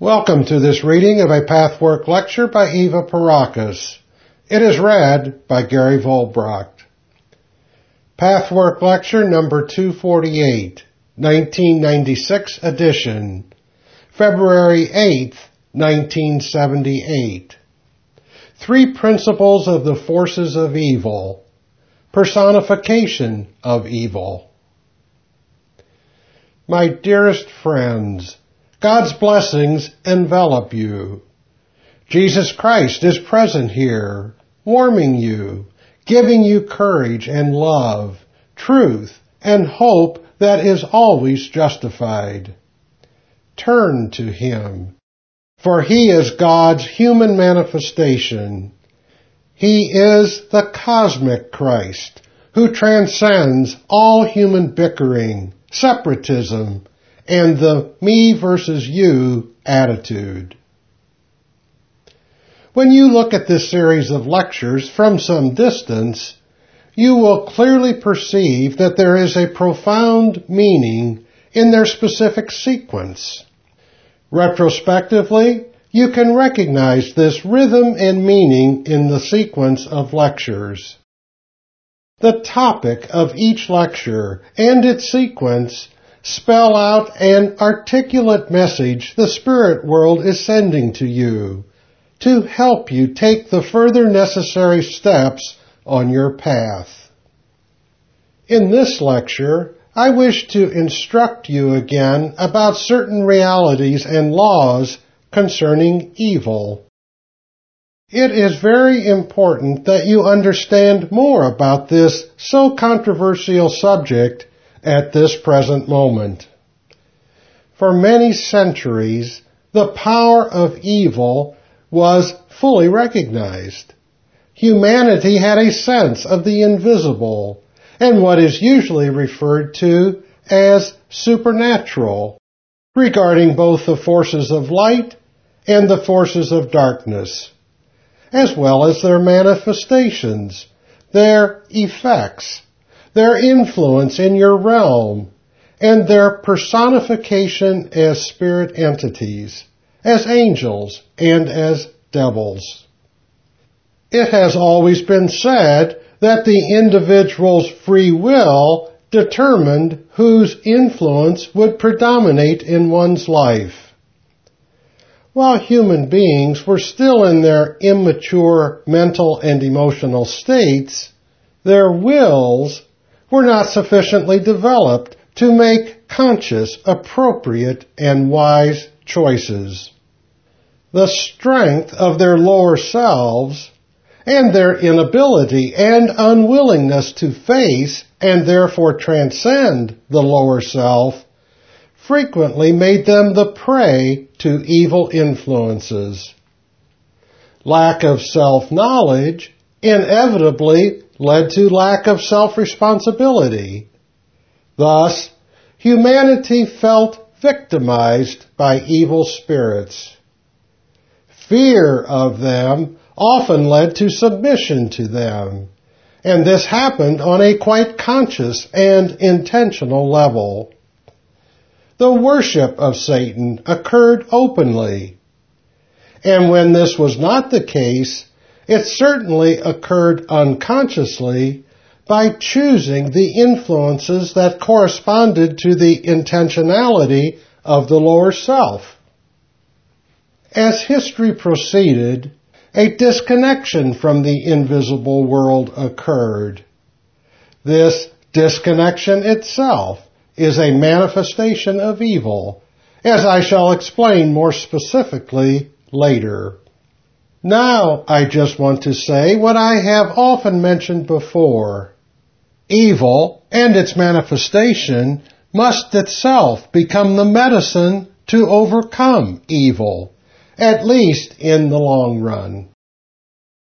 Welcome to this reading of a Pathwork lecture by Eva Pierrakos. It is read by Gary Volbracht. Pathwork lecture number 248, 1996 edition, February 8th, 1978. Three principles of the forces of evil. Personification of evil. My dearest friends, God's blessings envelop you. Jesus Christ is present here, warming you, giving you courage and love, truth and hope that is always justified. Turn to Him, for He is God's human manifestation. He is the cosmic Christ who transcends all human bickering, separatism, and the me versus you attitude. When you look at this series of lectures from some distance, you will clearly perceive that there is a profound meaning in their specific sequence. Retrospectively, you can recognize this rhythm and meaning in the sequence of lectures. The topic of each lecture and its sequence spell out an articulate message the spirit world is sending to you to help you take the further necessary steps on your path. In this lecture, I wish to instruct you again about certain realities and laws concerning evil. It is very important that you understand more about this so controversial subject at this present moment. For many centuries, the power of evil was fully recognized. Humanity had a sense of the invisible and what is usually referred to as supernatural regarding both the forces of light and the forces of darkness, as well as their manifestations, their effects, their influence in your realm, and their personification as spirit entities, as angels, and as devils. It has always been said that the individual's free will determined whose influence would predominate in one's life. While human beings were still in their immature mental and emotional states, their wills were not sufficiently developed to make conscious, appropriate, and wise choices. The strength of their lower selves and their inability and unwillingness to face and therefore transcend the lower self frequently made them the prey to evil influences. Lack of self-knowledge inevitably led to lack of self-responsibility. Thus, humanity felt victimized by evil spirits. Fear of them often led to submission to them, and this happened on a quite conscious and intentional level. The worship of Satan occurred openly, and when this was not the case, it certainly occurred unconsciously by choosing the influences that corresponded to the intentionality of the lower self. As history proceeded, a disconnection from the invisible world occurred. This disconnection itself is a manifestation of evil, as I shall explain more specifically later. Now I just want to say what I have often mentioned before. Evil and its manifestation must itself become the medicine to overcome evil, at least in the long run.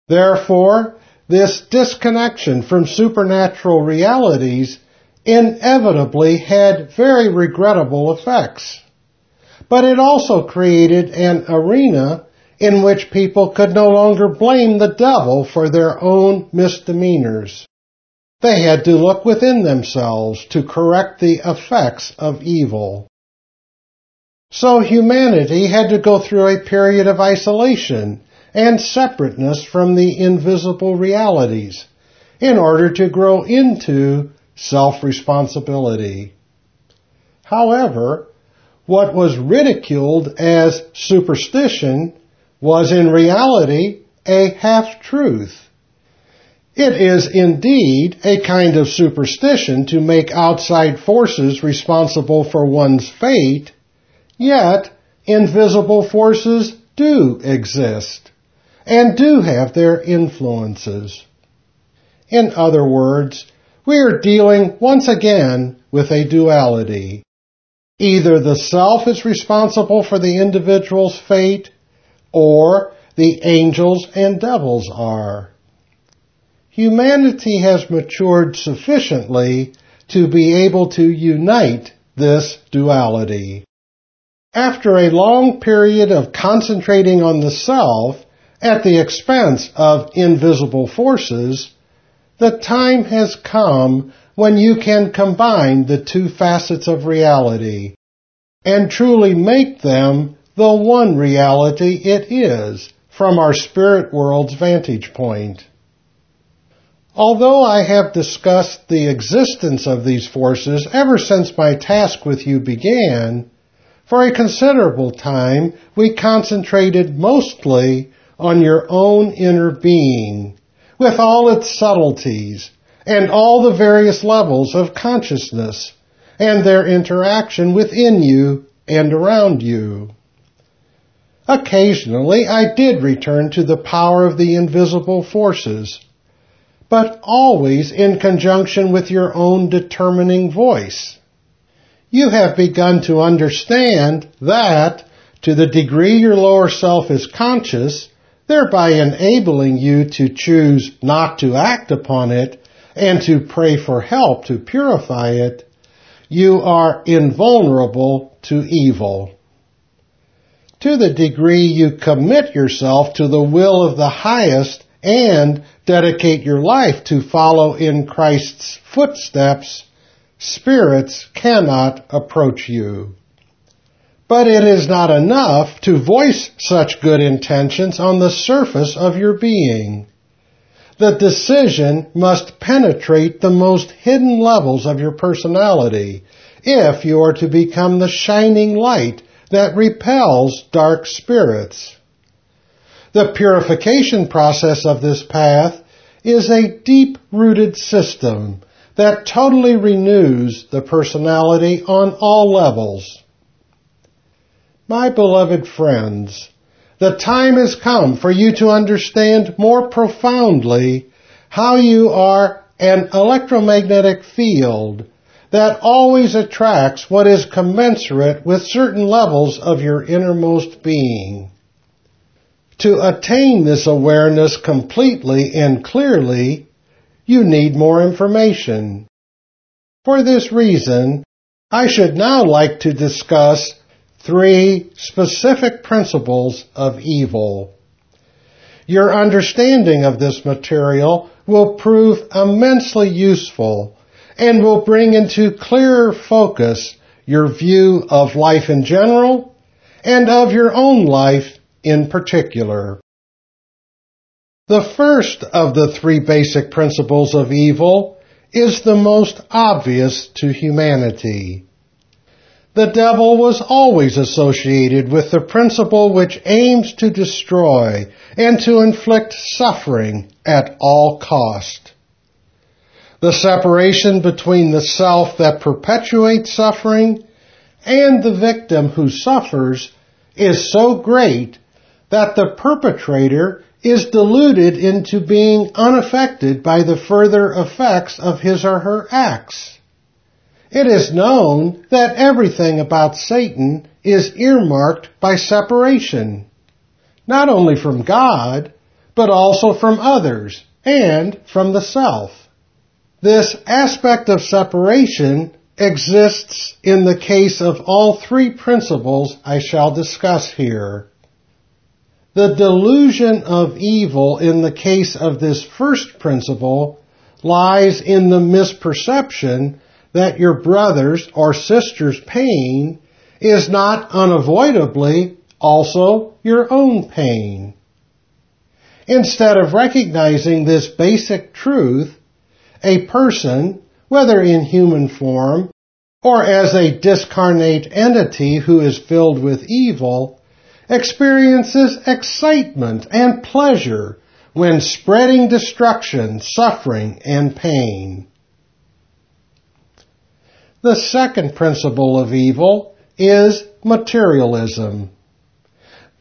Therefore, this disconnection from supernatural realities inevitably had very regrettable effects. But it also created an arena in which people could no longer blame the devil for their own misdemeanors. They had to look within themselves to correct the effects of evil. So humanity had to go through a period of isolation and separateness from the invisible realities in order to grow into self-responsibility. However, what was ridiculed as superstition was in reality a half-truth. It is indeed a kind of superstition to make outside forces responsible for one's fate, yet invisible forces do exist and do have their influences. In other words, we are dealing once again with a duality. Either the self is responsible for the individual's fate, or the angels and devils are. Humanity has matured sufficiently to be able to unite this duality. After a long period of concentrating on the self at the expense of invisible forces, the time has come when you can combine the two facets of reality and truly make them the one reality it is from our spirit world's vantage point. Although I have discussed the existence of these forces ever since my task with you began, for a considerable time we concentrated mostly on your own inner being, with all its subtleties and all the various levels of consciousness and their interaction within you and around you. Occasionally I did return to the power of the invisible forces, but always in conjunction with your own determining voice. You have begun to understand that, to the degree your lower self is conscious, thereby enabling you to choose not to act upon it and to pray for help to purify it, you are invulnerable to evil. To the degree you commit yourself to the will of the highest and dedicate your life to follow in Christ's footsteps, spirits cannot approach you. But it is not enough to voice such good intentions on the surface of your being. The decision must penetrate the most hidden levels of your personality if you are to become the shining light that repels dark spirits. The purification process of this path is a deep-rooted system that totally renews the personality on all levels. My beloved friends, the time has come for you to understand more profoundly how you are an electromagnetic field that always attracts what is commensurate with certain levels of your innermost being. To attain this awareness completely and clearly, you need more information. For this reason, I should now like to discuss three specific principles of evil. Your understanding of this material will prove immensely useful and will bring into clearer focus your view of life in general and of your own life in particular. The first of the three basic principles of evil is the most obvious to humanity. The devil was always associated with the principle which aims to destroy and to inflict suffering at all cost. The separation between the self that perpetuates suffering and the victim who suffers is so great that the perpetrator is deluded into being unaffected by the further effects of his or her acts. It is known that everything about Satan is earmarked by separation, not only from God, but also from others and from the self. This aspect of separation exists in the case of all three principles I shall discuss here. The delusion of evil in the case of this first principle lies in the misperception that your brother's or sister's pain is not unavoidably also your own pain. Instead of recognizing this basic truth, a person, whether in human form or as a discarnate entity who is filled with evil, experiences excitement and pleasure when spreading destruction, suffering, and pain. The second principle of evil is materialism.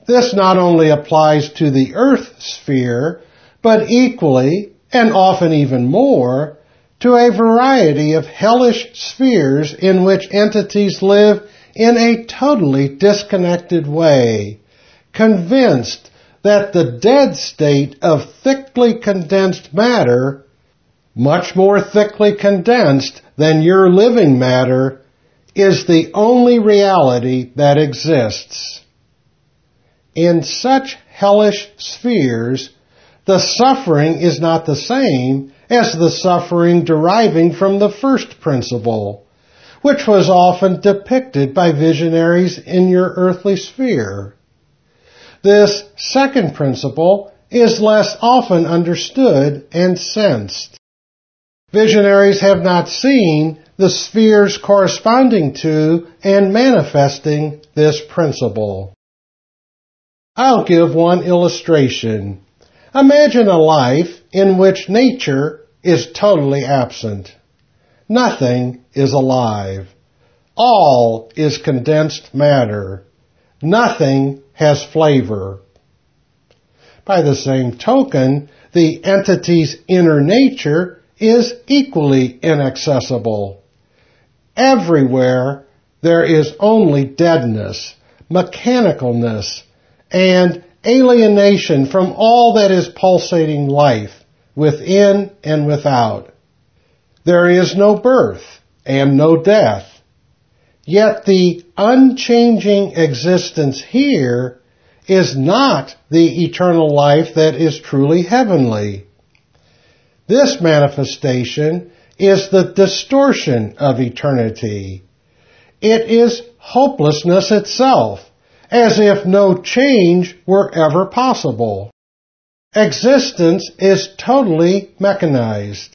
This not only applies to the earth sphere, but equally, and often even more, to a variety of hellish spheres in which entities live in a totally disconnected way, convinced that the dead state of thickly condensed matter, much more thickly condensed than your living matter, is the only reality that exists. In such hellish spheres, the suffering is not the same as the suffering deriving from the first principle, which was often depicted by visionaries in your earthly sphere. This second principle is less often understood and sensed. Visionaries have not seen the spheres corresponding to and manifesting this principle. I'll give one illustration. Imagine a life in which nature is totally absent. Nothing is alive. All is condensed matter. Nothing has flavor. By the same token, the entity's inner nature is equally inaccessible. Everywhere there is only deadness, mechanicalness, and alienation from all that is pulsating life, within and without. There is no birth and no death. Yet the unchanging existence here is not the eternal life that is truly heavenly. This manifestation is the distortion of eternity. It is hopelessness itself, as if no change were ever possible. Existence is totally mechanized.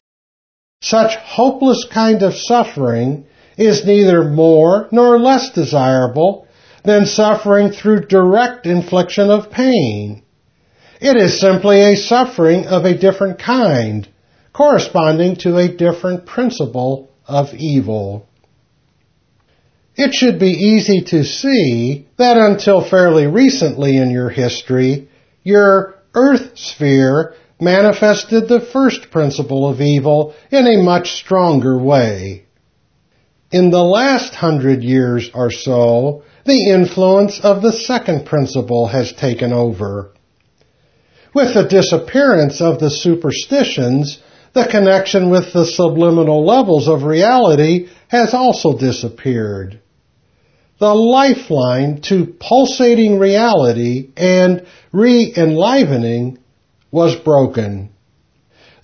Such hopeless kind of suffering is neither more nor less desirable than suffering through direct infliction of pain. It is simply a suffering of a different kind, corresponding to a different principle of evil. It should be easy to see that until fairly recently in your history, your earth sphere manifested the first principle of evil in a much stronger way. In the last hundred years or so, the influence of the second principle has taken over. With the disappearance of the superstitions, the connection with the subliminal levels of reality has also disappeared. The lifeline to pulsating reality and re-enlivening was broken.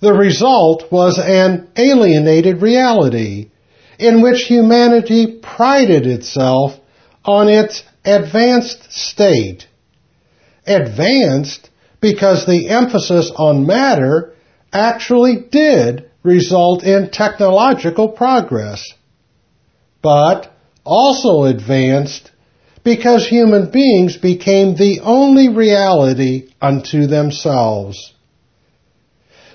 The result was an alienated reality in which humanity prided itself on its advanced state. Advanced because the emphasis on matter actually did result in technological progress, but also advanced because human beings became the only reality unto themselves.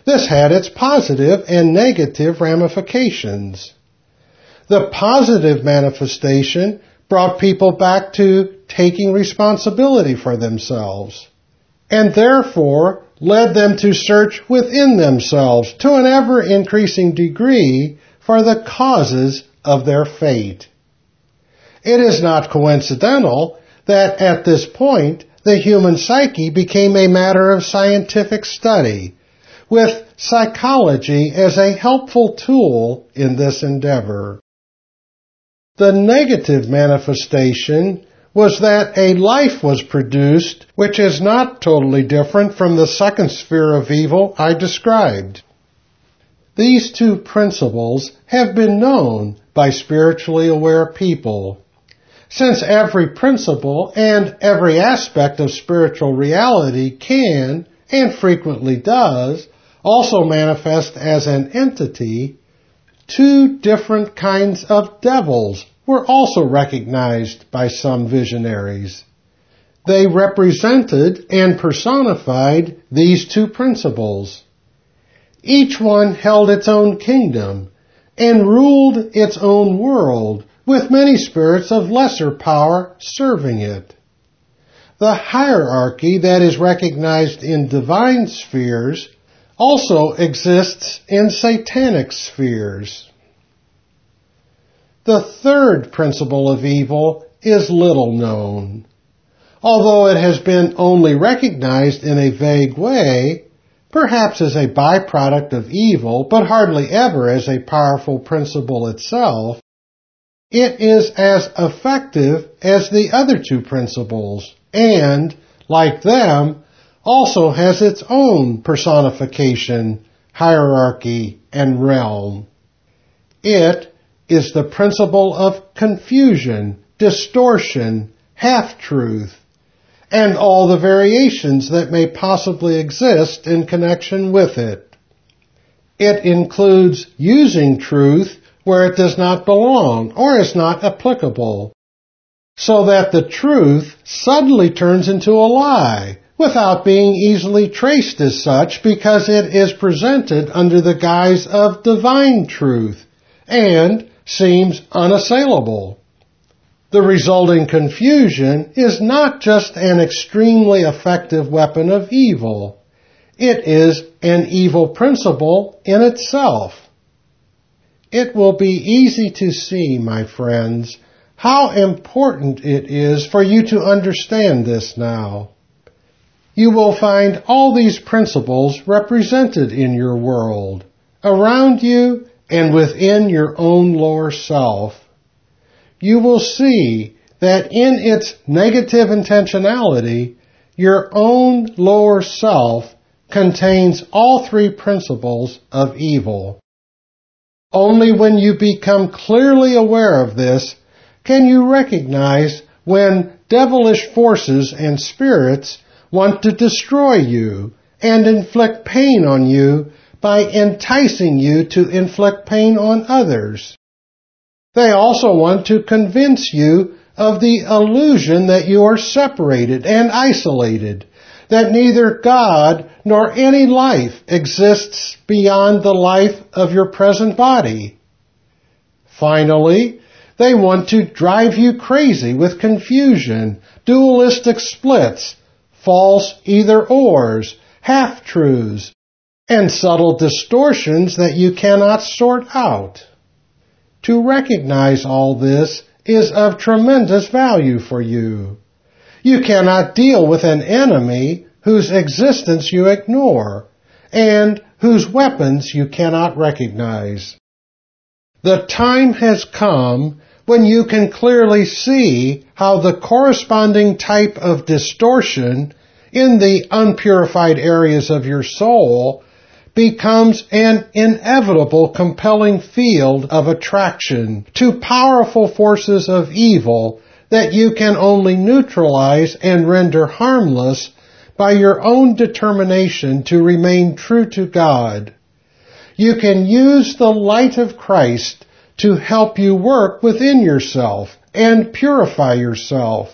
This had its positive and negative ramifications. The positive manifestation brought people back to taking responsibility for themselves, and therefore led them to search within themselves to an ever increasing degree for the causes of their fate. It is not coincidental that at this point the human psyche became a matter of scientific study, with psychology as a helpful tool in this endeavor. The negative manifestation was that a life was produced which is not totally different from the second sphere of evil I described. These two principles have been known by spiritually aware people. Since every principle and every aspect of spiritual reality can, and frequently does, also manifest as an entity, two different kinds of devils were also recognized by some visionaries. They represented and personified these two principles. Each one held its own kingdom and ruled its own world with many spirits of lesser power serving it. The hierarchy that is recognized in divine spheres also exists in satanic spheres. The third principle of evil is little known. Although it has been only recognized in a vague way, perhaps as a byproduct of evil, but hardly ever as a powerful principle itself, it is as effective as the other two principles, and, like them, also has its own personification, hierarchy, and realm. It is the principle of confusion, distortion, half-truth, and all the variations that may possibly exist in connection with it. It includes using truth where it does not belong or is not applicable, so that the truth suddenly turns into a lie without being easily traced as such because it is presented under the guise of divine truth and seems unassailable. The resulting confusion is not just an extremely effective weapon of evil, it is an evil principle in itself. It will be easy to see, my friends, how important it is for you to understand this now. You will find all these principles represented in your world, around you and within your own lower self, you will see that in its negative intentionality, your own lower self contains all three principles of evil. Only when you become clearly aware of this can you recognize when devilish forces and spirits want to destroy you and inflict pain on you by enticing you to inflict pain on others. They also want to convince you of the illusion that you are separated and isolated, that neither God nor any life exists beyond the life of your present body. Finally, they want to drive you crazy with confusion, dualistic splits, false either ors, half truths, and subtle distortions that you cannot sort out. To recognize all this is of tremendous value for you. You cannot deal with an enemy whose existence you ignore and whose weapons you cannot recognize. The time has come when you can clearly see how the corresponding type of distortion in the unpurified areas of your soul becomes an inevitable compelling field of attraction to powerful forces of evil that you can only neutralize and render harmless by your own determination to remain true to God. You can use the light of Christ to help you work within yourself and purify yourself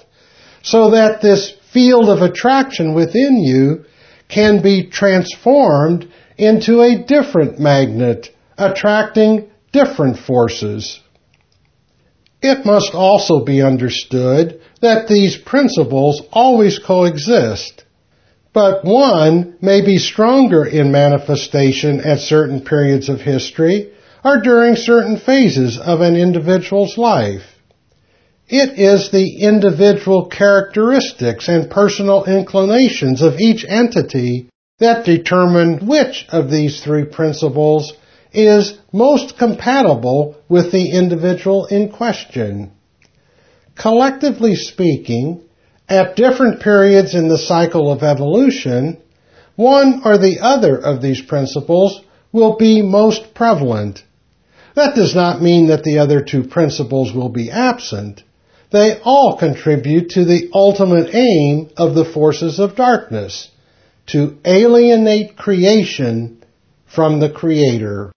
so that this field of attraction within you can be transformed into a different magnet, attracting different forces. It must also be understood that these principles always coexist, but one may be stronger in manifestation at certain periods of history or during certain phases of an individual's life. It is the individual characteristics and personal inclinations of each entity that determine which of these three principles is most compatible with the individual in question. Collectively speaking, at different periods in the cycle of evolution, one or the other of these principles will be most prevalent. That does not mean that the other two principles will be absent, they all contribute to the ultimate aim of the forces of darkness, to alienate creation from the Creator.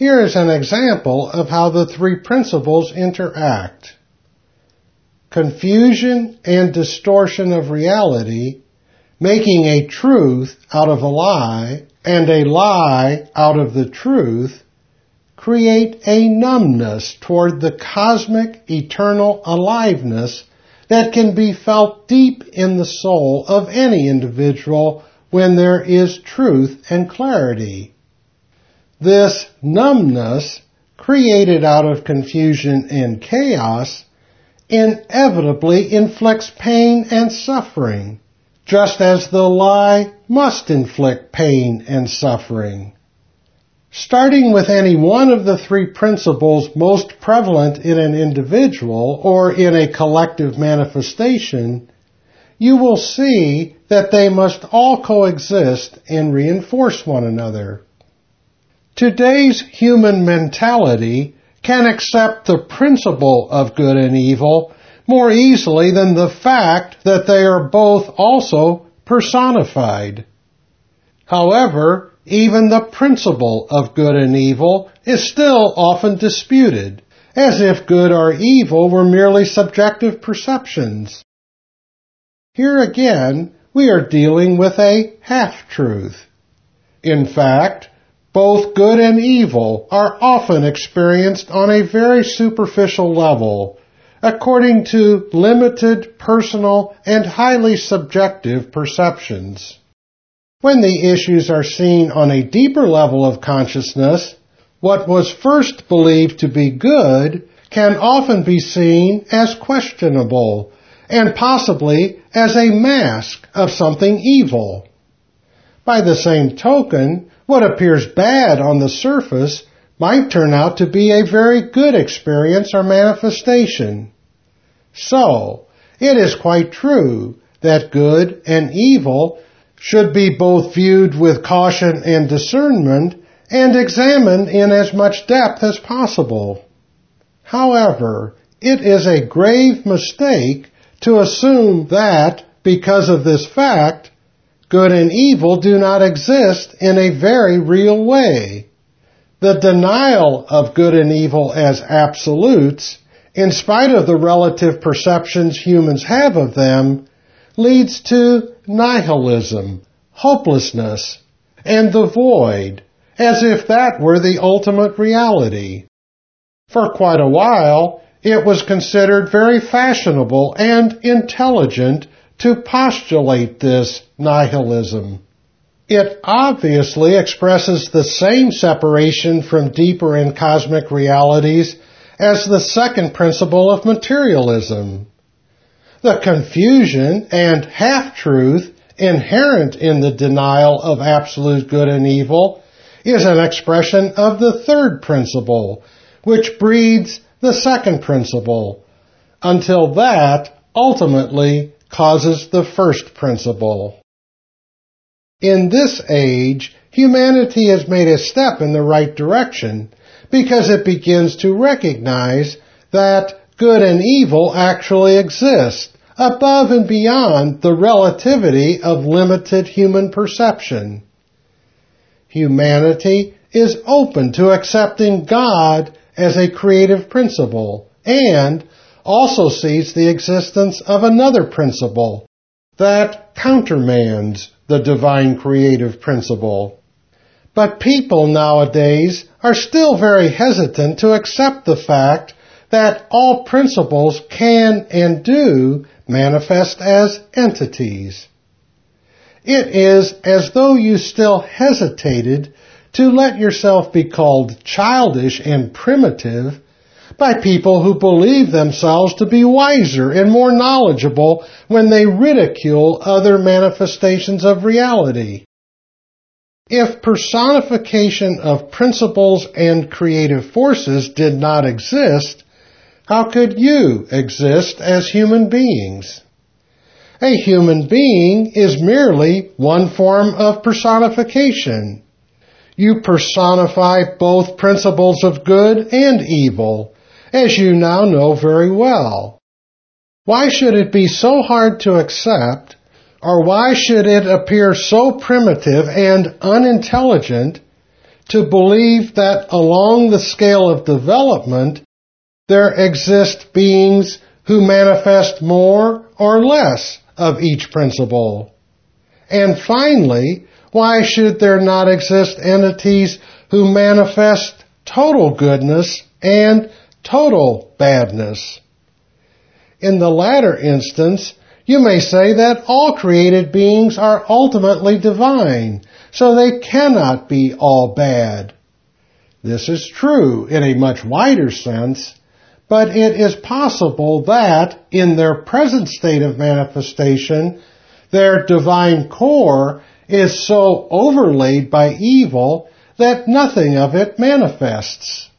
Here is an example of how the three principles interact. Confusion and distortion of reality, making a truth out of a lie and a lie out of the truth, create a numbness toward the cosmic eternal aliveness that can be felt deep in the soul of any individual when there is truth and clarity. This numbness, created out of confusion and chaos, inevitably inflicts pain and suffering, just as the lie must inflict pain and suffering. Starting with any one of the three principles most prevalent in an individual or in a collective manifestation, you will see that they must all coexist and reinforce one another. Today's human mentality can accept the principle of good and evil more easily than the fact that they are both also personified. However, even the principle of good and evil is still often disputed, as if good or evil were merely subjective perceptions. Here again, we are dealing with a half-truth. In fact, both good and evil are often experienced on a very superficial level, according to limited personal and highly subjective perceptions. When the issues are seen on a deeper level of consciousness, what was first believed to be good can often be seen as questionable and possibly as a mask of something evil. By the same token, what appears bad on the surface might turn out to be a very good experience or manifestation. So, it is quite true that good and evil should be both viewed with caution and discernment and examined in as much depth as possible. However, it is a grave mistake to assume that, because of this fact, good and evil do not exist in a very real way. The denial of good and evil as absolutes, in spite of the relative perceptions humans have of them, leads to nihilism, hopelessness, and the void, as if that were the ultimate reality. For quite a while, it was considered very fashionable and intelligent to postulate this nihilism. It obviously expresses the same separation from deeper and cosmic realities as the second principle of materialism. The confusion and half-truth inherent in the denial of absolute good and evil is an expression of the third principle, which breeds the second principle, until that ultimately causes the first principle. In this age, humanity has made a step in the right direction because it begins to recognize that good and evil actually exist above and beyond the relativity of limited human perception. Humanity is open to accepting God as a creative principle and also sees the existence of another principle that countermands the divine creative principle. But people nowadays are still very hesitant to accept the fact that all principles can and do manifest as entities. It is as though you still hesitated to let yourself be called childish and primitive by people who believe themselves to be wiser and more knowledgeable when they ridicule other manifestations of reality. If personification of principles and creative forces did not exist, how could you exist as human beings? A human being is merely one form of personification. You personify both principles of good and evil, as you now know very well. Why should it be so hard to accept, or why should it appear so primitive and unintelligent to believe that along the scale of development there exist beings who manifest more or less of each principle? And finally, why should there not exist entities who manifest total goodness and total badness? In the latter instance, you may say that all created beings are ultimately divine, so they cannot be all bad. This is true in a much wider sense, but it is possible that, in their present state of manifestation, their divine core is so overlaid by evil that nothing of it manifests.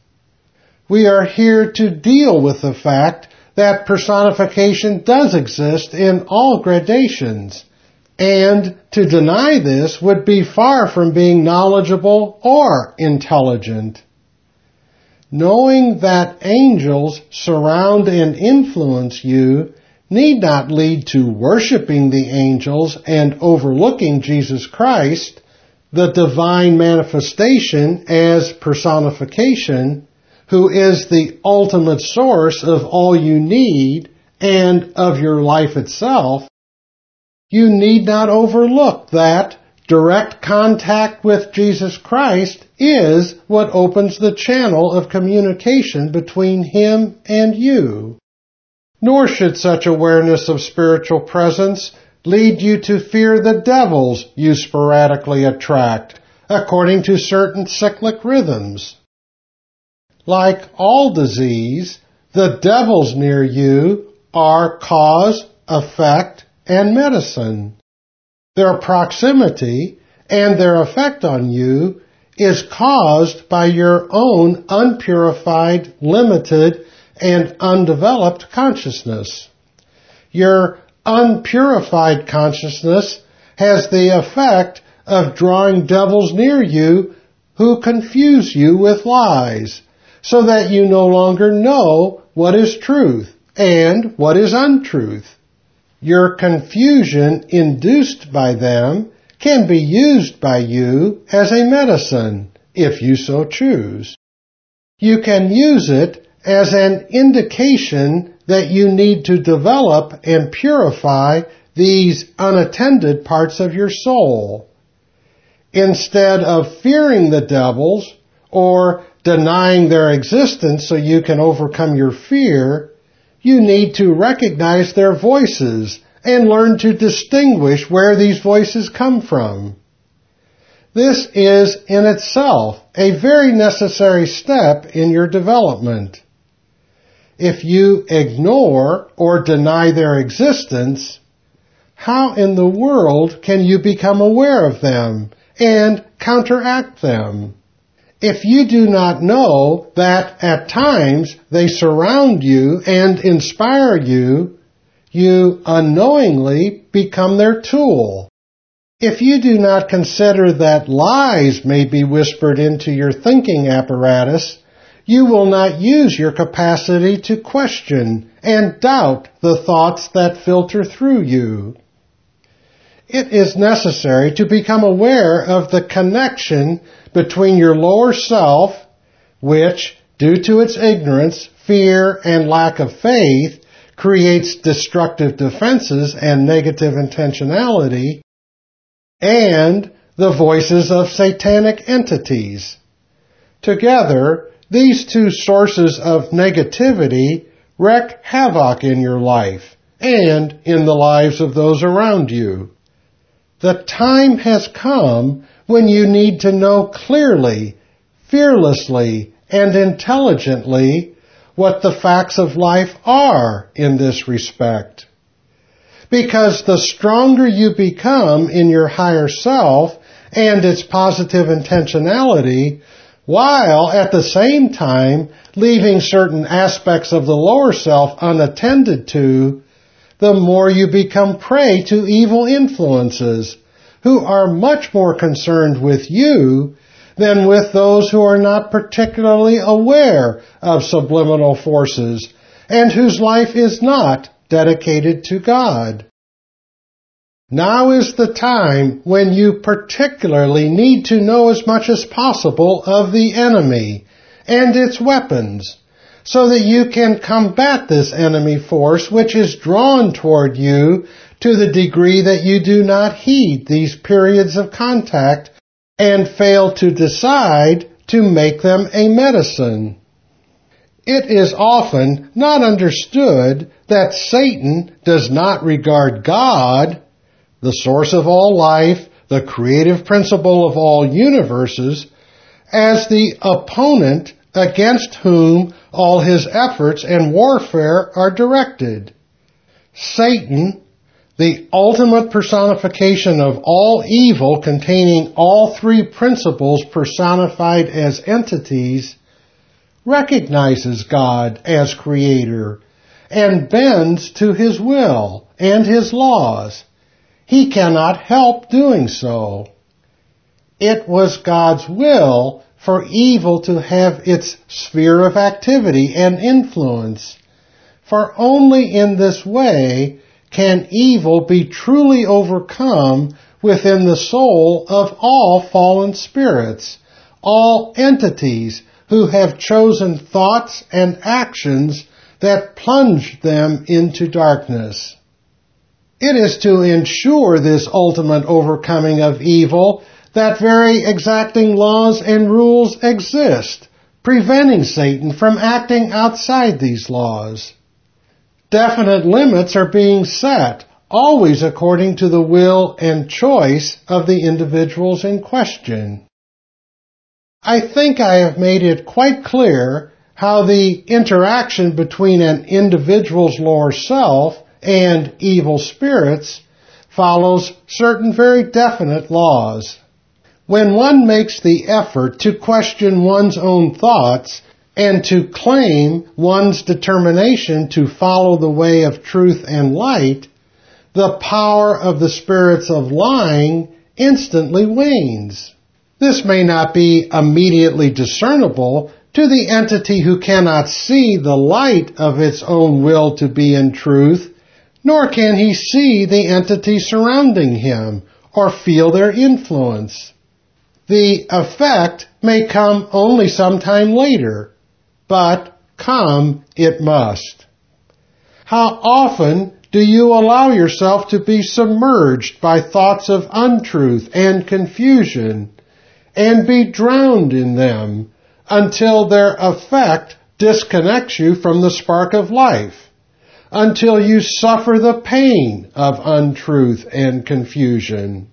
We are here to deal with the fact that personification does exist in all gradations, and to deny this would be far from being knowledgeable or intelligent. Knowing that angels surround and influence you need not lead to worshiping the angels and overlooking Jesus Christ, the divine manifestation as personification, who is the ultimate source of all you need and of your life itself, you need not overlook that direct contact with Jesus Christ is what opens the channel of communication between Him and you. Nor should such awareness of spiritual presence lead you to fear the devils you sporadically attract, according to certain cyclic rhythms. Like all disease, the devils near you are cause, effect, and medicine. Their proximity and their effect on you is caused by your own unpurified, limited, and undeveloped consciousness. Your unpurified consciousness has the effect of drawing devils near you who confuse you with lies so that you no longer know what is truth and what is untruth. Your confusion induced by them can be used by you as a medicine, if you so choose. You can use it as an indication that you need to develop and purify these unattended parts of your soul. Instead of fearing the devils or denying their existence so you can overcome your fear, you need to recognize their voices and learn to distinguish where these voices come from. This is in itself a very necessary step in your development. If you ignore or deny their existence, how in the world can you become aware of them and counteract them? If you do not know that at times they surround you and inspire you, you unknowingly become their tool. If you do not consider that lies may be whispered into your thinking apparatus, you will not use your capacity to question and doubt the thoughts that filter through you. It is necessary to become aware of the connection between your lower self, which, due to its ignorance, fear, and lack of faith, creates destructive defenses and negative intentionality, and the voices of satanic entities. Together, these two sources of negativity wreak havoc in your life and in the lives of those around you. The time has come when you need to know clearly, fearlessly, and intelligently what the facts of life are in this respect. Because the stronger you become in your higher self and its positive intentionality, while at the same time leaving certain aspects of the lower self unattended to, the more you become prey to evil influences who are much more concerned with you than with those who are not particularly aware of subliminal forces and whose life is not dedicated to God. Now is the time when you particularly need to know as much as possible of the enemy and its weapons so that you can combat this enemy force which is drawn toward you to the degree that you do not heed these periods of contact and fail to decide to make them a medicine. It is often not understood that Satan does not regard God, the source of all life, the creative principle of all universes, as the opponent against whom all his efforts and warfare are directed. Satan, the ultimate personification of all evil containing all three principles personified as entities, recognizes God as creator and bends to his will and his laws. He cannot help doing so. It was God's will for evil to have its sphere of activity and influence. For only in this way can evil be truly overcome within the soul of all fallen spirits, all entities who have chosen thoughts and actions that plunge them into darkness. It is to ensure this ultimate overcoming of evil that very exacting laws and rules exist, preventing Satan from acting outside these laws. Definite limits are being set, always according to the will and choice of the individuals in question. I think I have made it quite clear how the interaction between an individual's lower self and evil spirits follows certain very definite laws. When one makes the effort to question one's own thoughts and to claim one's determination to follow the way of truth and light, the power of the spirits of lying instantly wanes. This may not be immediately discernible to the entity who cannot see the light of its own will to be in truth, nor can he see the entity surrounding him or feel their influence. The effect may come only sometime later, but come it must. How often do you allow yourself to be submerged by thoughts of untruth and confusion and be drowned in them until their effect disconnects you from the spark of life, until you suffer the pain of untruth and confusion.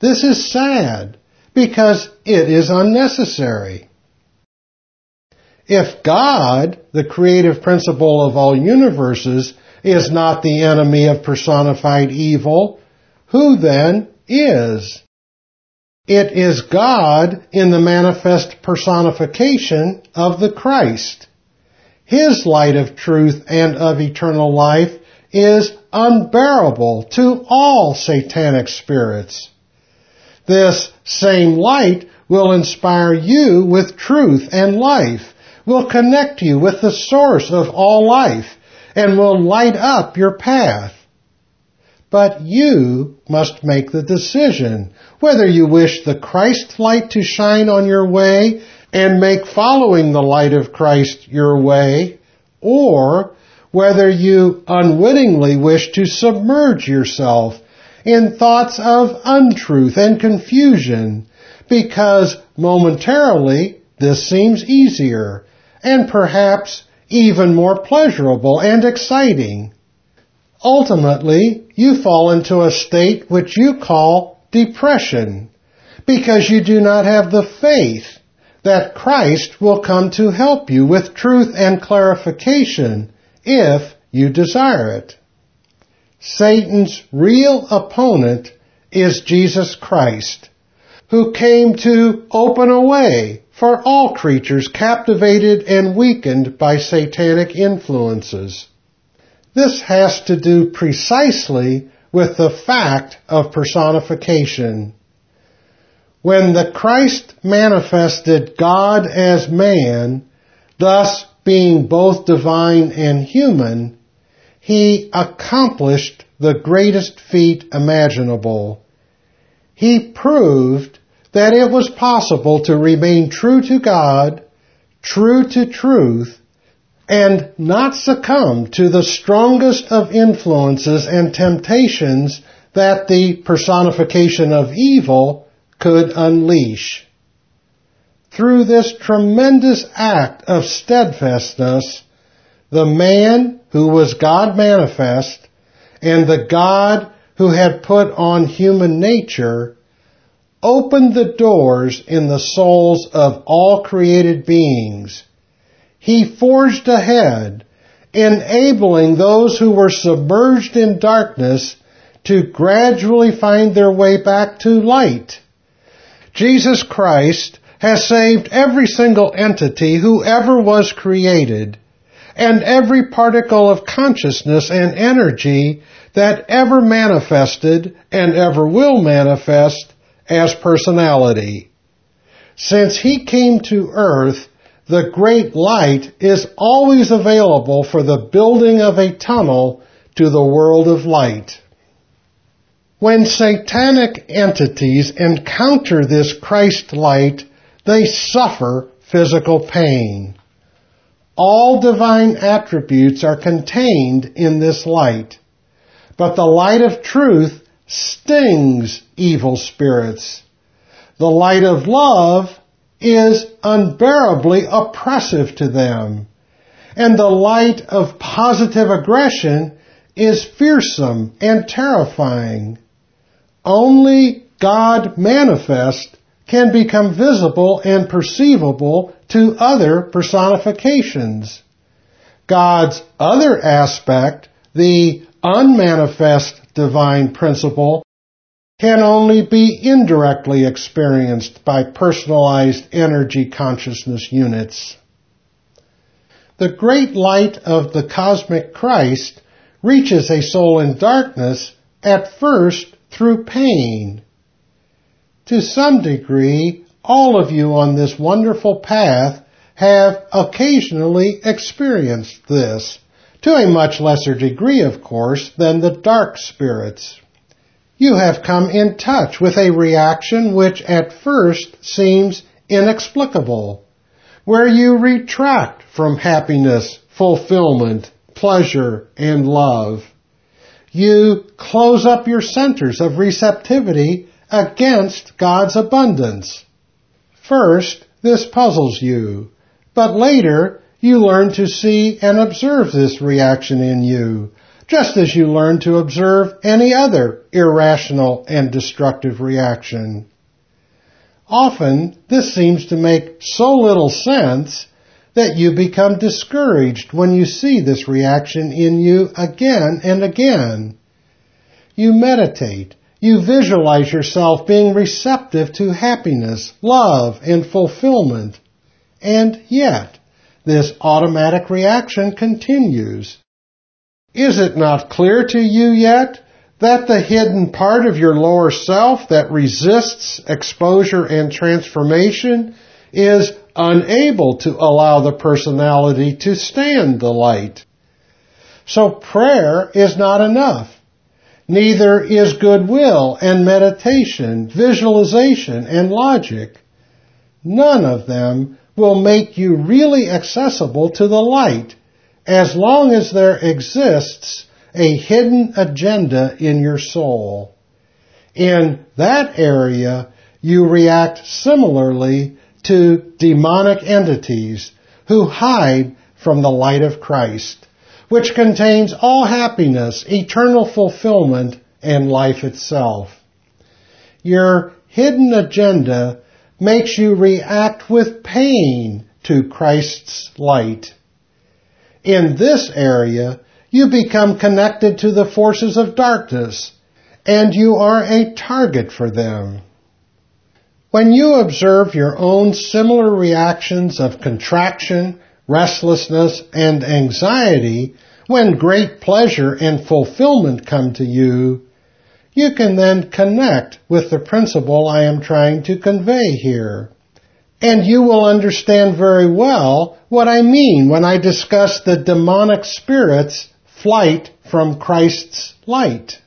This is sad because it is unnecessary. If God, the creative principle of all universes, is not the enemy of personified evil, who then is? It is God in the manifest personification of the Christ. His light of truth and of eternal life is unbearable to all satanic spirits. This same light will inspire you with truth and life, will connect you with the source of all life, and will light up your path. But you must make the decision whether you wish the Christ light to shine on your way and make following the light of Christ your way, or whether you unwittingly wish to submerge yourself in thoughts of untruth and confusion, because momentarily this seems easier and perhaps even more pleasurable and exciting ultimately you fall into a state which you call depression because you do not have the faith that Christ will come to help you with truth and clarification if you desire it. Satan's real opponent is Jesus Christ, who came to open a way for all creatures captivated and weakened by satanic influences. This has to do precisely with the fact of personification. when the Christ manifested God as man, thus being both divine and human, he accomplished the greatest feat imaginable. He proved that it was possible to remain true to God, true to truth, and not succumb to the strongest of influences and temptations that the personification of evil could unleash. Through this tremendous act of steadfastness, the man who was God manifest and the God who had put on human nature opened the doors in the souls of all created beings. He forged ahead, enabling those who were submerged in darkness to gradually find their way back to light. Jesus Christ has saved every single entity who ever was created and every particle of consciousness and energy that ever manifested and ever will manifest as personality. Since he came to earth, the great light is always available for the building of a tunnel to the world of light. When satanic entities encounter this Christ light, they suffer physical pain. All divine attributes are contained in this light, but the light of truth stings evil spirits. The light of love is unbearably oppressive to them, and the light of positive aggression is fearsome and terrifying. Only God manifest can become visible and perceivable to other personifications. God's other aspect, the unmanifest divine principle, can only be indirectly experienced by personalized energy consciousness units. The great light of the cosmic Christ reaches a soul in darkness at first through pain. To some degree, all of you on this wonderful path have occasionally experienced this, to a much lesser degree, of course, than the dark spirits. You have come in touch with a reaction which at first seems inexplicable, where you retract from happiness, fulfillment, pleasure, and love. You close up your centers of receptivity against God's abundance. First, this puzzles you, but later you learn to see and observe this reaction in you, just as you learn to observe any other irrational and destructive reaction. Often, this seems to make so little sense that you become discouraged when you see this reaction in you again and again. You meditate you visualize yourself being receptive to happiness, love, and fulfillment. And yet, this automatic reaction continues. Is it not clear to you yet that the hidden part of your lower self that resists exposure and transformation is unable to allow the personality to stand the light? So prayer is not enough. Neither is goodwill and meditation, visualization and logic. None of them will make you really accessible to the light as long as there exists a hidden agenda in your soul. In that area, you react similarly to demonic entities who hide from the light of Christ which contains all happiness, eternal fulfillment, and life itself. Your hidden agenda makes you react with pain to Christ's light. In this area, you become connected to the forces of darkness, and you are a target for them. When you observe your own similar reactions of contraction, restlessness, and anxiety, when great pleasure and fulfillment come to you, you can then connect with the principle I am trying to convey here. And you will understand very well what I mean when I discuss the demonic spirit's flight from Christ's light.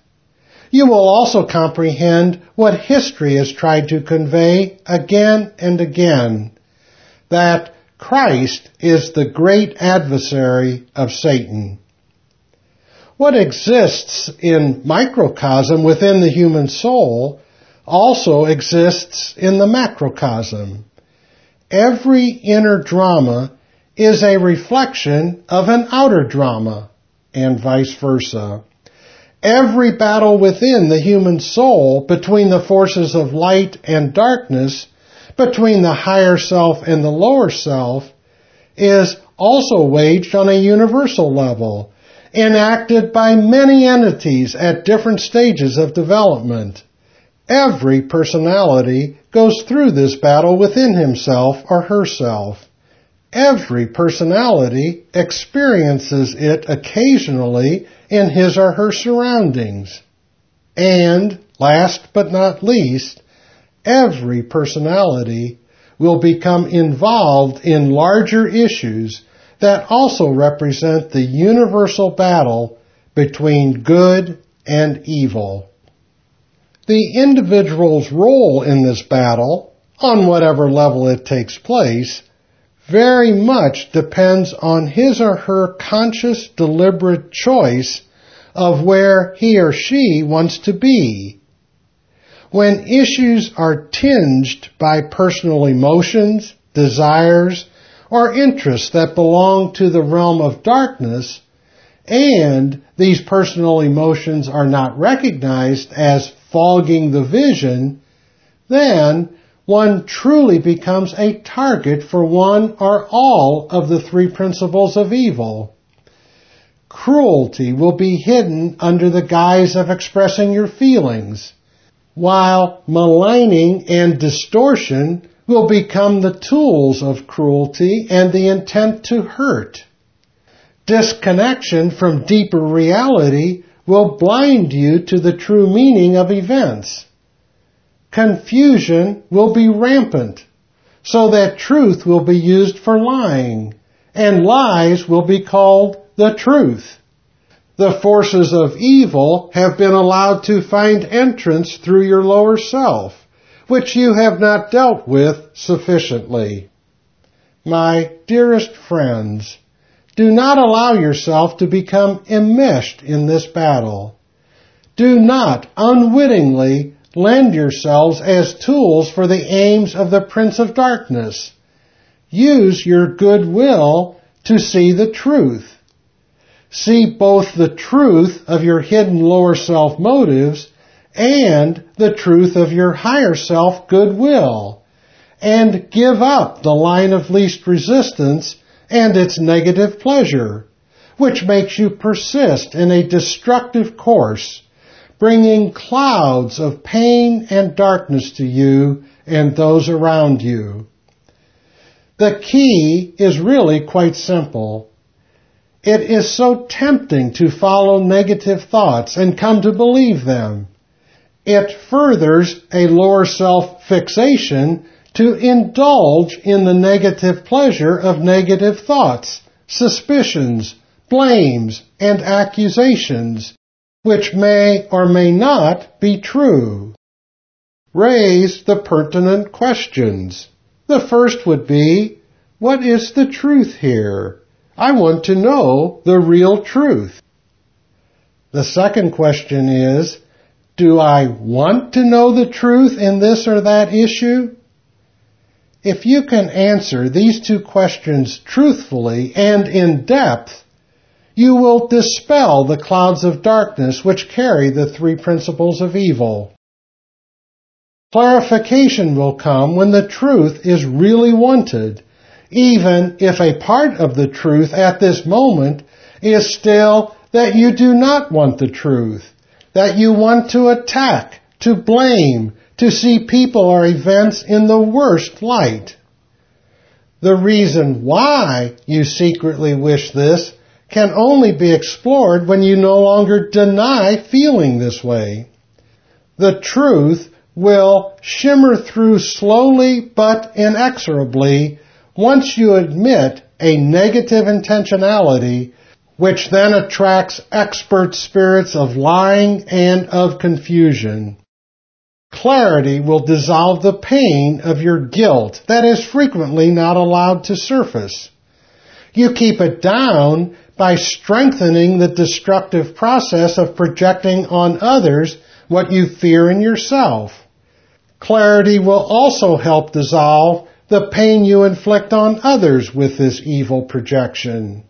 You will also comprehend what history has tried to convey again and again, that Christ is the great adversary of Satan. What exists in microcosm within the human soul also exists in the macrocosm. Every inner drama is a reflection of an outer drama, and vice versa. Every battle within the human soul between the forces of light and darkness, between the higher self and the lower self, is also waged on a universal level enacted by many entities at different stages of development. Every personality goes through this battle within himself or herself. Every personality experiences it occasionally in his or her surroundings. And, last but not least, every personality will become involved in larger issues that also represent the universal battle between good and evil. The individual's role in this battle, on whatever level it takes place, very much depends on his or her conscious, deliberate choice of where he or she wants to be. When issues are tinged by personal emotions, desires, or interests that belong to the realm of darkness, and these personal emotions are not recognized as fogging the vision, then one truly becomes a target for one or all of the three principles of evil. Cruelty will be hidden under the guise of expressing your feelings, while maligning and distortion will become the tools of cruelty and the intent to hurt. Disconnection from deeper reality will blind you to the true meaning of events. Confusion will be rampant, so that truth will be used for lying, and lies will be called the truth. The forces of evil have been allowed to find entrance through your lower self which you have not dealt with sufficiently. My dearest friends, do not allow yourself to become enmeshed in this battle. Do not unwittingly lend yourselves as tools for the aims of the Prince of Darkness. Use your goodwill to see the truth. See both the truth of your hidden lower self motives and the truth of your higher self goodwill, and give up the line of least resistance and its negative pleasure, which makes you persist in a destructive course, bringing clouds of pain and darkness to you and those around you. The key is really quite simple. It is so tempting to follow negative thoughts and come to believe them it furthers a lower self fixation to indulge in the negative pleasure of negative thoughts, suspicions, blames, and accusations, which may or may not be true. Raise the pertinent questions. The first would be, what is the truth here? I want to know the real truth. The second question is, do I want to know the truth in this or that issue? If you can answer these two questions truthfully and in depth, you will dispel the clouds of darkness which carry the three principles of evil. Clarification will come when the truth is really wanted, even if a part of the truth at this moment is still that you do not want the truth that you want to attack, to blame, to see people or events in the worst light. The reason why you secretly wish this can only be explored when you no longer deny feeling this way. The truth will shimmer through slowly but inexorably once you admit a negative intentionality which then attracts expert spirits of lying and of confusion. Clarity will dissolve the pain of your guilt that is frequently not allowed to surface. You keep it down by strengthening the destructive process of projecting on others what you fear in yourself. Clarity will also help dissolve the pain you inflict on others with this evil projection.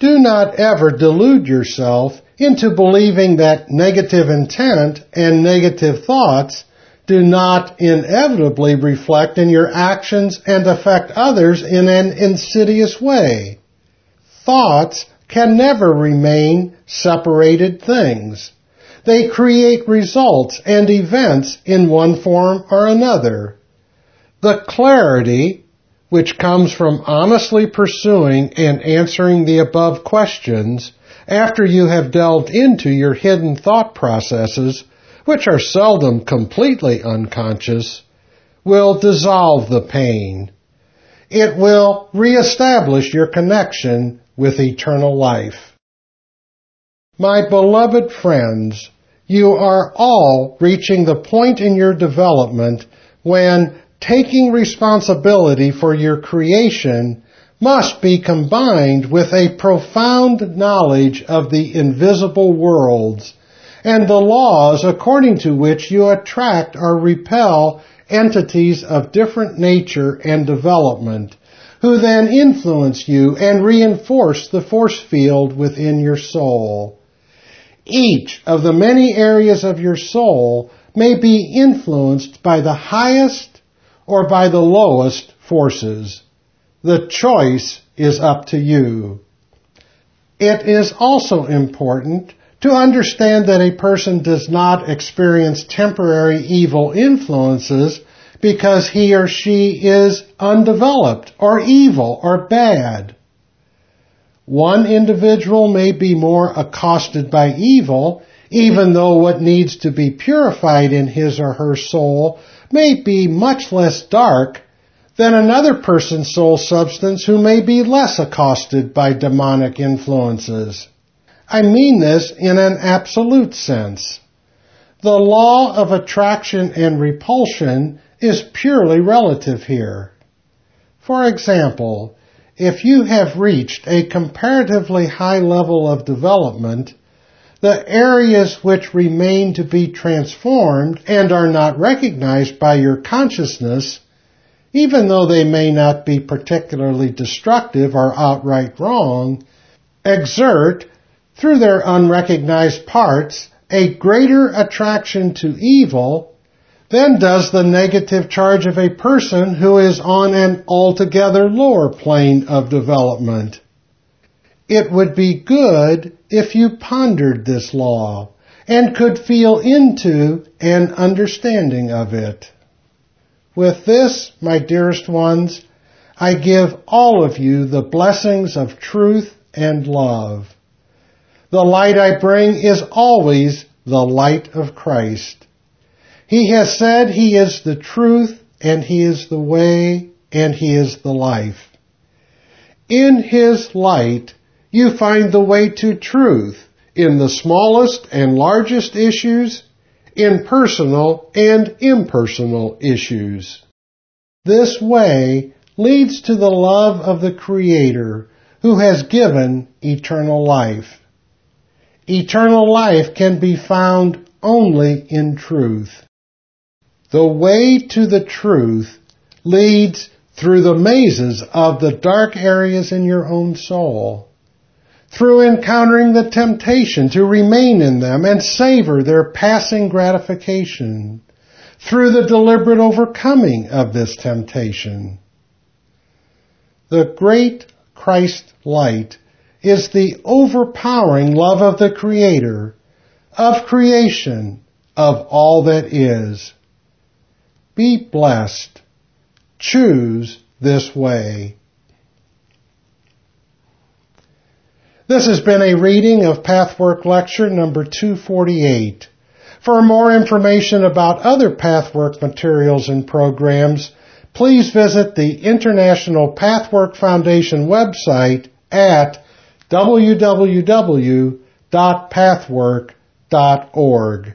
Do not ever delude yourself into believing that negative intent and negative thoughts do not inevitably reflect in your actions and affect others in an insidious way. Thoughts can never remain separated things. They create results and events in one form or another. The clarity which comes from honestly pursuing and answering the above questions after you have delved into your hidden thought processes, which are seldom completely unconscious, will dissolve the pain. It will reestablish your connection with eternal life. My beloved friends, you are all reaching the point in your development when taking responsibility for your creation must be combined with a profound knowledge of the invisible worlds and the laws according to which you attract or repel entities of different nature and development, who then influence you and reinforce the force field within your soul. Each of the many areas of your soul may be influenced by the highest or by the lowest forces. The choice is up to you. It is also important to understand that a person does not experience temporary evil influences because he or she is undeveloped or evil or bad. One individual may be more accosted by evil, even though what needs to be purified in his or her soul may be much less dark than another person's soul substance who may be less accosted by demonic influences. I mean this in an absolute sense. The law of attraction and repulsion is purely relative here. For example, if you have reached a comparatively high level of development, the areas which remain to be transformed and are not recognized by your consciousness, even though they may not be particularly destructive or outright wrong, exert, through their unrecognized parts, a greater attraction to evil than does the negative charge of a person who is on an altogether lower plane of development. It would be good if you pondered this law and could feel into an understanding of it. With this, my dearest ones, I give all of you the blessings of truth and love. The light I bring is always the light of Christ. He has said he is the truth and he is the way and he is the life. In his light, you find the way to truth in the smallest and largest issues, in personal and impersonal issues. This way leads to the love of the Creator who has given eternal life. Eternal life can be found only in truth. The way to the truth leads through the mazes of the dark areas in your own soul through encountering the temptation to remain in them and savor their passing gratification, through the deliberate overcoming of this temptation. The great Christ light is the overpowering love of the Creator, of creation, of all that is. Be blessed. Choose this way. This has been a reading of Pathwork Lecture number 248. For more information about other Pathwork materials and programs, please visit the International Pathwork Foundation website at www.pathwork.org.